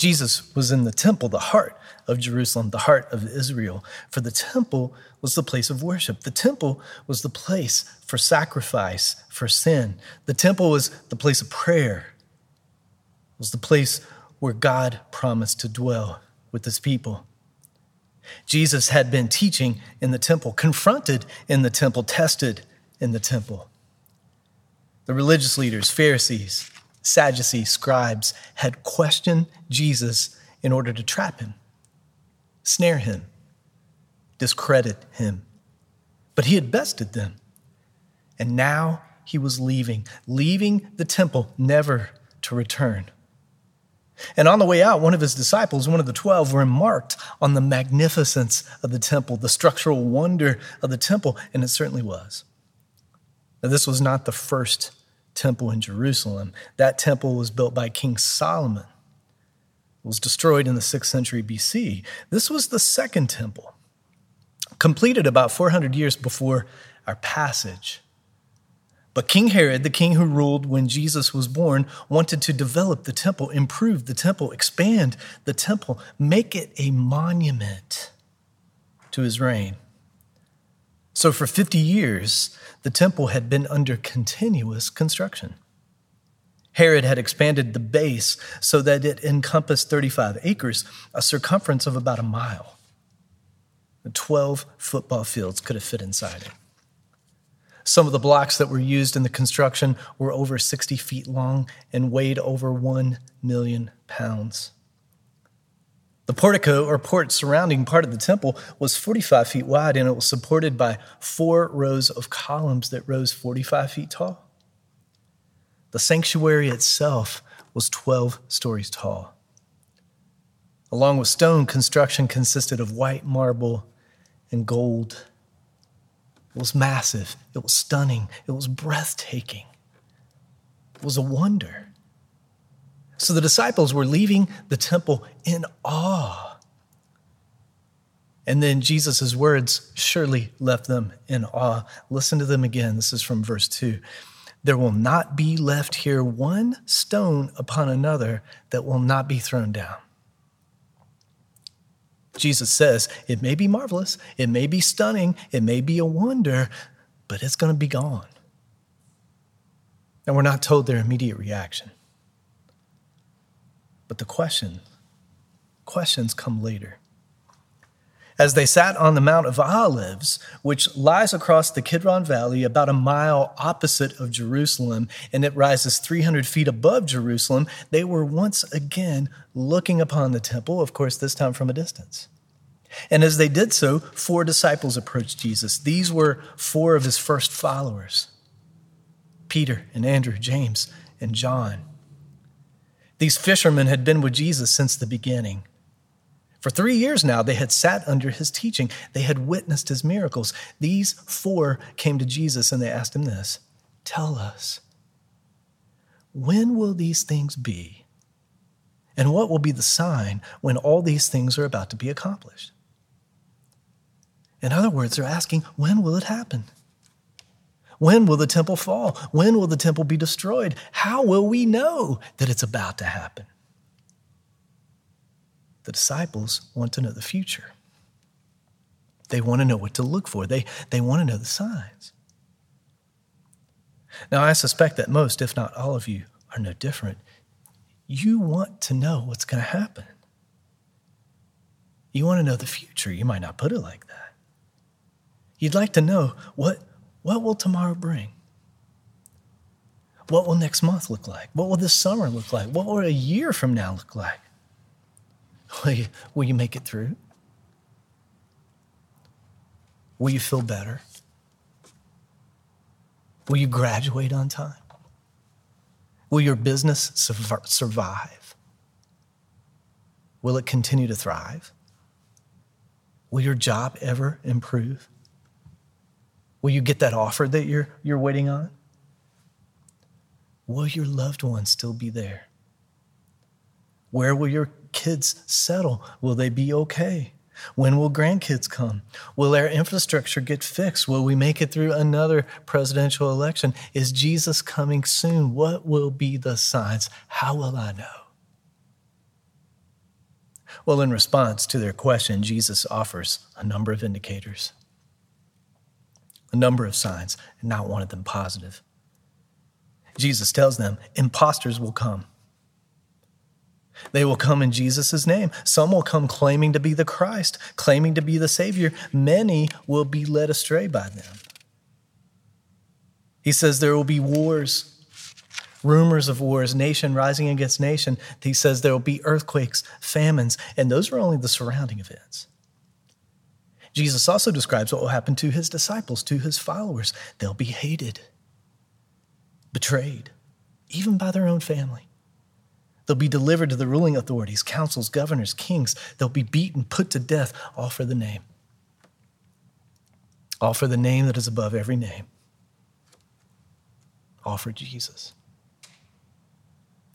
Jesus was in the temple, the heart of Jerusalem, the heart of Israel. For the temple was the place of worship. The temple was the place for sacrifice, for sin. The temple was the place of prayer. It was the place where God promised to dwell with his people. Jesus had been teaching in the temple, confronted in the temple, tested in the temple. The religious leaders, Pharisees, Sadducees, scribes had questioned Jesus in order to trap him, snare him, discredit him. But he had bested them. And now he was leaving, leaving the temple, never to return. And on the way out, one of his disciples, one of the twelve, remarked on the magnificence of the temple, the structural wonder of the temple, and it certainly was. Now, this was not the first temple in Jerusalem. That temple was built by King Solomon. It was destroyed in the 6th century BC. This was the second temple, completed about 400 years before our passage. But King Herod, the king who ruled when Jesus was born, wanted to develop the temple, improve the temple, expand the temple, make it a monument to his reign. So for 50 years, the temple had been under continuous construction. Herod had expanded the base so that it encompassed 35 acres, a circumference of about a mile. 12 football fields could have fit inside it. Some of the blocks that were used in the construction were over 60 feet long and weighed over 1 million pounds. The portico or port surrounding part of the temple was 45 feet wide and it was supported by four rows of columns that rose 45 feet tall. The sanctuary itself was 12 stories tall. Along with stone, construction consisted of white marble and gold. It was massive, it was stunning, it was breathtaking, it was a wonder. So the disciples were leaving the temple in awe. And then Jesus' words surely left them in awe. Listen to them again. This is from verse 2. There will not be left here one stone upon another that will not be thrown down. Jesus says, it may be marvelous, it may be stunning, it may be a wonder, but it's going to be gone. And we're not told their immediate reaction. But the question, questions come later. As they sat on the Mount of Olives, which lies across the Kidron Valley about a mile opposite of Jerusalem, and it rises 300 feet above Jerusalem, they were once again looking upon the temple, of course, this time from a distance. And as they did so, four disciples approached Jesus. These were four of his first followers Peter and Andrew, James, and John. These fishermen had been with Jesus since the beginning. For three years now, they had sat under his teaching. They had witnessed his miracles. These four came to Jesus and they asked him this Tell us, when will these things be? And what will be the sign when all these things are about to be accomplished? In other words, they're asking, when will it happen? When will the temple fall? When will the temple be destroyed? How will we know that it's about to happen? The disciples want to know the future. They want to know what to look for. They, they want to know the signs. Now, I suspect that most, if not all of you, are no different. You want to know what's going to happen. You want to know the future. You might not put it like that. You'd like to know what, what will tomorrow bring? What will next month look like? What will this summer look like? What will a year from now look like? Will you, will you make it through? Will you feel better? Will you graduate on time? Will your business survive? Will it continue to thrive? Will your job ever improve? Will you get that offer that you're, you're waiting on? Will your loved ones still be there? Where will your kids settle? Will they be okay? When will grandkids come? Will our infrastructure get fixed? Will we make it through another presidential election? Is Jesus coming soon? What will be the signs? How will I know? Well, in response to their question, Jesus offers a number of indicators, a number of signs, and not one of them positive. Jesus tells them imposters will come. They will come in Jesus' name. Some will come claiming to be the Christ, claiming to be the Savior. Many will be led astray by them. He says there will be wars, rumors of wars, nation rising against nation. He says there will be earthquakes, famines, and those are only the surrounding events. Jesus also describes what will happen to his disciples, to his followers. They'll be hated, betrayed, even by their own family. They'll be delivered to the ruling authorities, councils, governors, kings. They'll be beaten, put to death, all for the name. All for the name that is above every name. All for Jesus.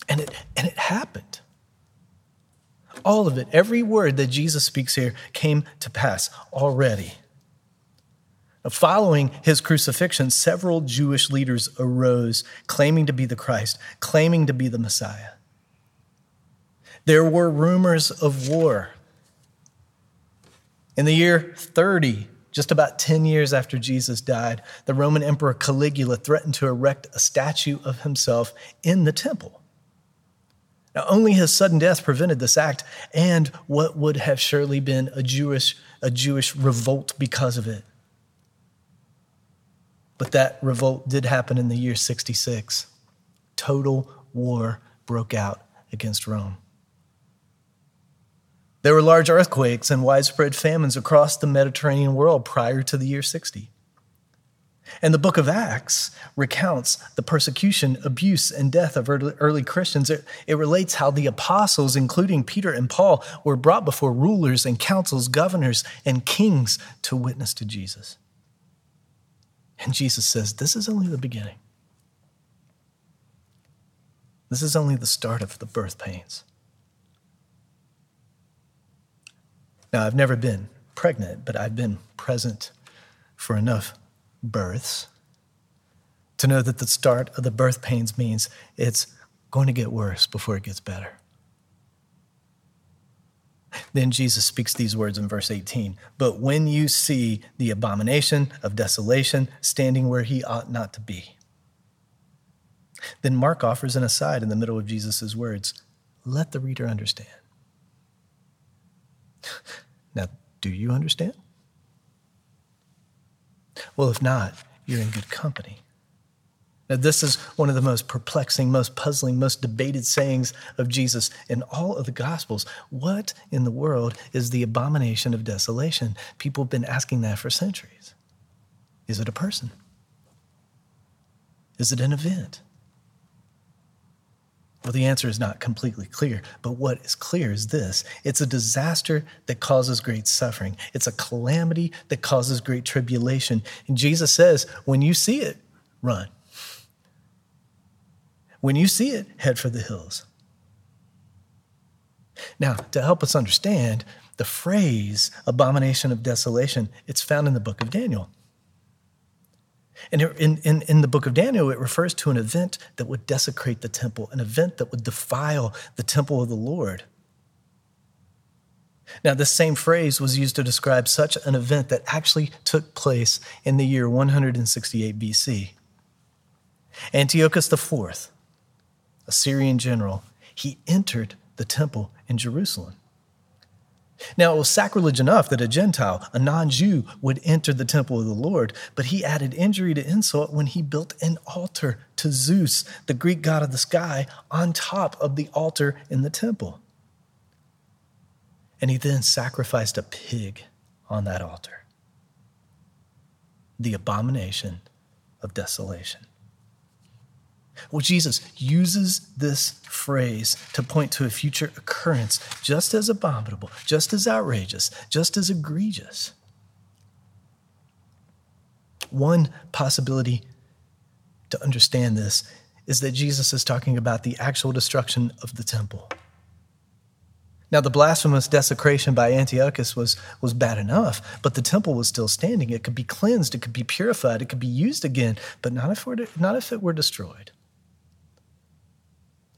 And it, and it happened. All of it, every word that Jesus speaks here came to pass already. Following his crucifixion, several Jewish leaders arose, claiming to be the Christ, claiming to be the Messiah. There were rumors of war. In the year 30, just about 10 years after Jesus died, the Roman Emperor Caligula threatened to erect a statue of himself in the temple. Now, only his sudden death prevented this act and what would have surely been a Jewish, a Jewish revolt because of it. But that revolt did happen in the year 66. Total war broke out against Rome. There were large earthquakes and widespread famines across the Mediterranean world prior to the year 60. And the book of Acts recounts the persecution, abuse, and death of early Christians. It, it, relates how the apostles, including Peter and Paul, were brought before rulers and councils, governors, and kings to witness to Jesus. And Jesus says, This is only the beginning. This is only the start of the birth pains. Now, I've never been pregnant, but I've been present for enough births to know that the start of the birth pains means it's going to get worse before it gets better. Then Jesus speaks these words in verse 18 But when you see the abomination of desolation standing where he ought not to be, then Mark offers an aside in the middle of Jesus' words let the reader understand. Now, do you understand? Well, if not, you're in good company. Now, this is one of the most perplexing, most puzzling, most debated sayings of Jesus in all of the Gospels. What in the world is the abomination of desolation? People have been asking that for centuries. Is it a person? Is it an event? Well, the answer is not completely clear, but what is clear is this it's a disaster that causes great suffering, it's a calamity that causes great tribulation. And Jesus says, when you see it, run. When you see it, head for the hills. Now, to help us understand, the phrase abomination of desolation, it's found in the book of Daniel. And in, in, in the book of Daniel, it refers to an event that would desecrate the temple, an event that would defile the temple of the Lord. Now, this same phrase was used to describe such an event that actually took place in the year 168 BC. Antiochus IV, a Syrian general, he entered the temple in Jerusalem. Now, it was sacrilege enough that a Gentile, a non Jew, would enter the temple of the Lord, but he added injury to insult when he built an altar to Zeus, the Greek god of the sky, on top of the altar in the temple. And he then sacrificed a pig on that altar. The abomination of desolation. Well, Jesus uses this phrase to point to a future occurrence just as abominable, just as outrageous, just as egregious. One possibility to understand this is that Jesus is talking about the actual destruction of the temple. Now, the blasphemous desecration by Antiochus was, was bad enough, but the temple was still standing. It could be cleansed, it could be purified, it could be used again, but not if, not if it were destroyed.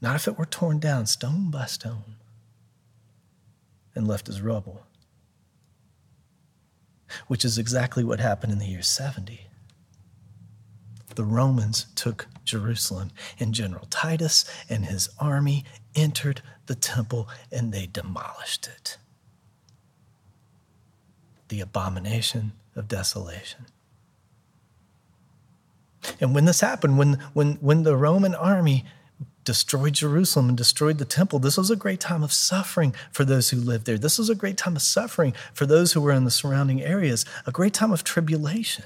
Not if it were torn down stone by stone and left as rubble, which is exactly what happened in the year 70 the Romans took Jerusalem, and General Titus and his army entered the temple and they demolished it. The abomination of desolation. And when this happened, when, when, when the Roman army destroyed Jerusalem and destroyed the temple, this was a great time of suffering for those who lived there. This was a great time of suffering for those who were in the surrounding areas, a great time of tribulation.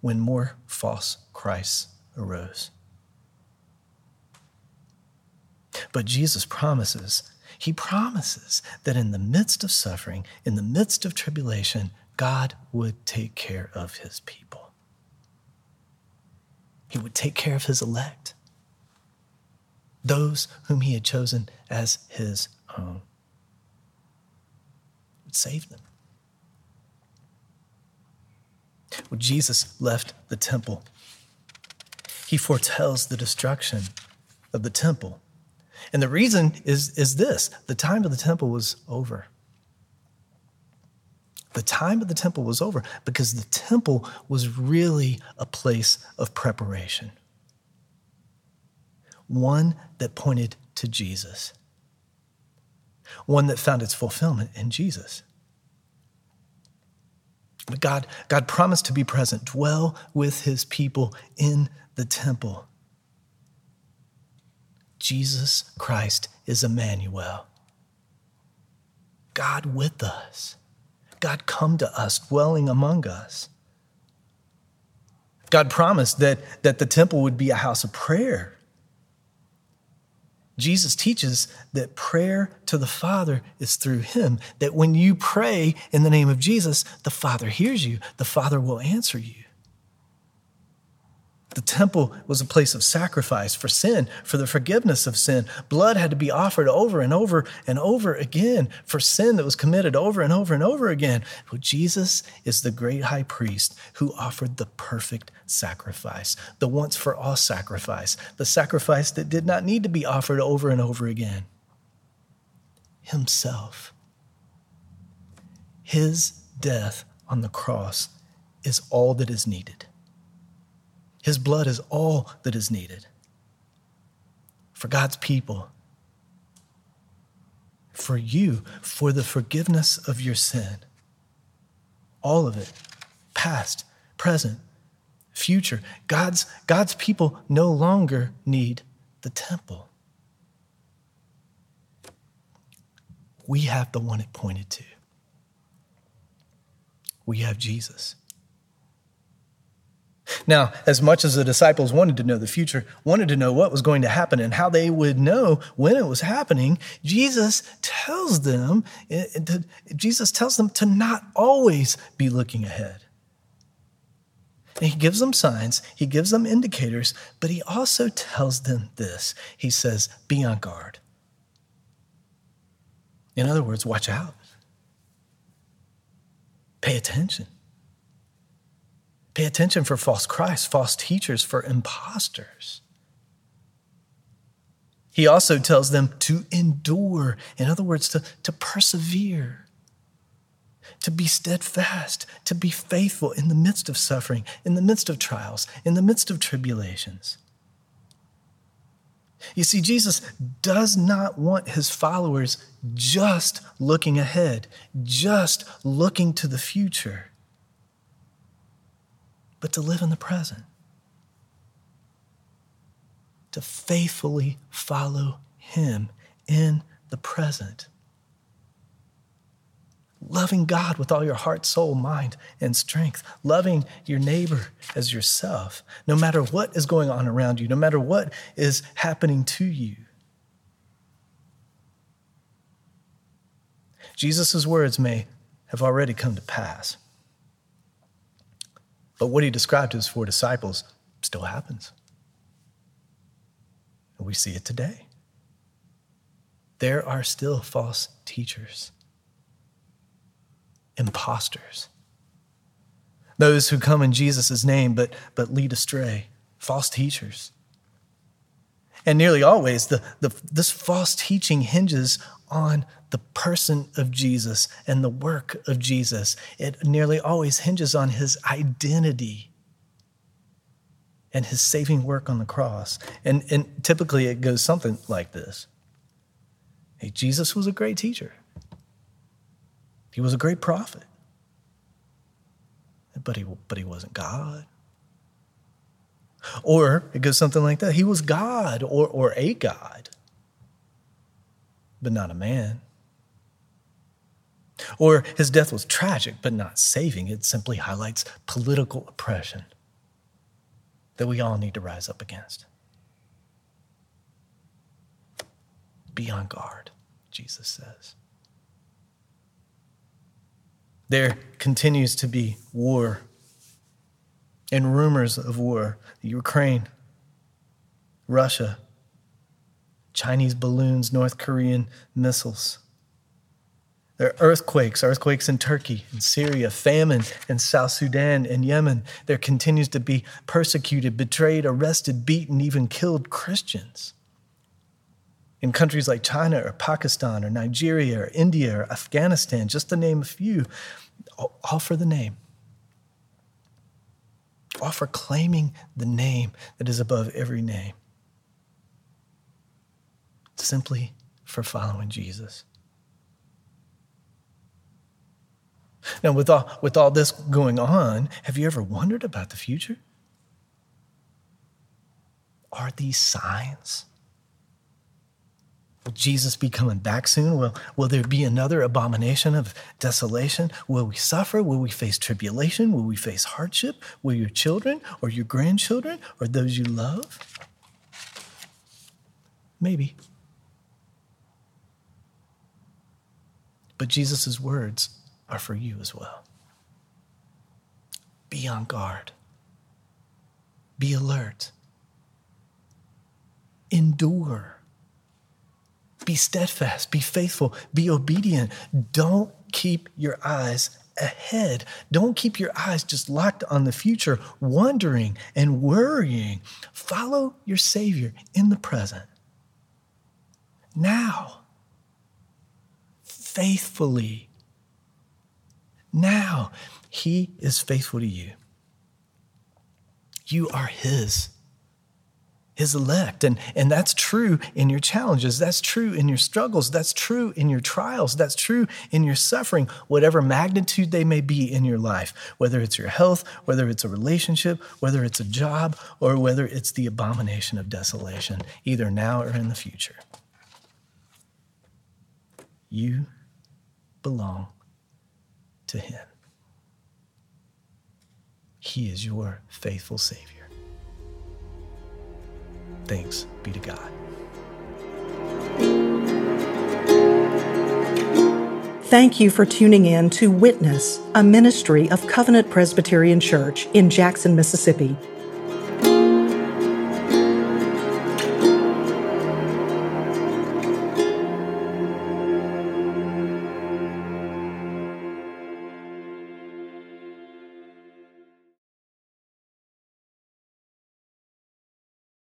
when more false Christs arose. But Jesus promises, he promises that in the midst of suffering, in the midst of tribulation, God would take care of his people. He would take care of his elect, those whom he had chosen as his own. Would save them. When Jesus left the temple, he foretells the destruction of the temple. And the reason is, is this the time of the temple was over. The time of the temple was over because the temple was really a place of preparation, one that pointed to Jesus, one that found its fulfillment in Jesus. But God, God promised to be present, dwell with his people in the temple. Jesus Christ is Emmanuel. God with us. God come to us, dwelling among us. God promised that, that the temple would be a house of prayer Jesus teaches that prayer to the Father is through Him, that when you pray in the name of Jesus, the Father hears you, the Father will answer you. The temple was a place of sacrifice for sin, for the forgiveness of sin. Blood had to be offered over and over and over again for sin that was committed over and over and over again. But Jesus is the great high priest who offered the perfect sacrifice, the once for all sacrifice, the sacrifice that did not need to be offered over and over again. Himself. His death on the cross is all that is needed. His blood is all that is needed for God's people, for you, for the forgiveness of your sin. All of it, past, present, future. God's, God's people no longer need the temple. We have the one it pointed to. We have Jesus. Now, as much as the disciples wanted to know the future, wanted to know what was going to happen and how they would know when it was happening, Jesus tells them, eh, eh, Jesus tells them to not always be looking ahead. And he gives them signs, he gives them indicators, but he also tells them this. He says, be on guard. In other words, watch out. Pay attention. Pay attention for false Christs, false teachers, for imposters. He also tells them to endure, in other words, to, to persevere, to be steadfast, to be faithful in the midst of suffering, in the midst of trials, in the midst of tribulations. You see, Jesus does not want his followers just looking ahead, just looking to the future but to live in the present, to faithfully follow Him in the present. loving God with all your heart, soul, mind, and strength, loving your neighbor as yourself, no matter what is going on around you, no matter what is happening to you. Jesus' words may have already come to pass, but what he described to his four disciples still happens. And we see it today. There are still false teachers imposters. Those who come in Jesus' name but, but lead astray, false teachers. And nearly always, the, the, this false teaching hinges on the person of Jesus and the work of Jesus. It nearly always hinges on his identity and his saving work on the cross. And, and typically it goes something like this Hey, Jesus was a great teacher. He was a great prophet. But he, but he wasn't God. Or it goes something like that. He was God or, or a God, but not a man. Or his death was tragic, but not saving. It simply highlights political oppression that we all need to rise up against. Be on guard, Jesus says. There continues to be war and rumors of war. Ukraine, Russia, Chinese balloons, North Korean missiles. There are earthquakes, earthquakes in Turkey and Syria, famine in South Sudan and Yemen. There continues to be persecuted, betrayed, arrested, beaten, even killed Christians in countries like China or Pakistan or Nigeria or India or Afghanistan, just to name a few, all for the name. All for claiming the name that is above every name. Simply for following Jesus. Now, with all, with all this going on, have you ever wondered about the future? Are these signs? Will Jesus be coming back soon? Will, will there be another abomination of desolation? Will we suffer? Will we face tribulation? Will we face hardship? Will your children or your grandchildren or those you love? Maybe. But Jesus' words are for you as well. Be on guard, be alert, endure be steadfast, be faithful, be obedient. Don't keep your eyes ahead. Don't keep your eyes just locked on the future, wondering and worrying. Follow your Savior in the present. Now, faithfully. Now, He is faithful to you. You are His his elect. And, and that's true in your challenges. That's true in your struggles. That's true in your trials. That's true in your suffering, whatever magnitude they may be in your life, whether it's your health, whether it's a relationship, whether it's a job, or whether it's the abomination of desolation, either now or in the future. You belong to Him. He is your faithful Savior. Thanks be to God. Thank you for tuning in to Witness, a ministry of Covenant Presbyterian Church in Jackson, Mississippi.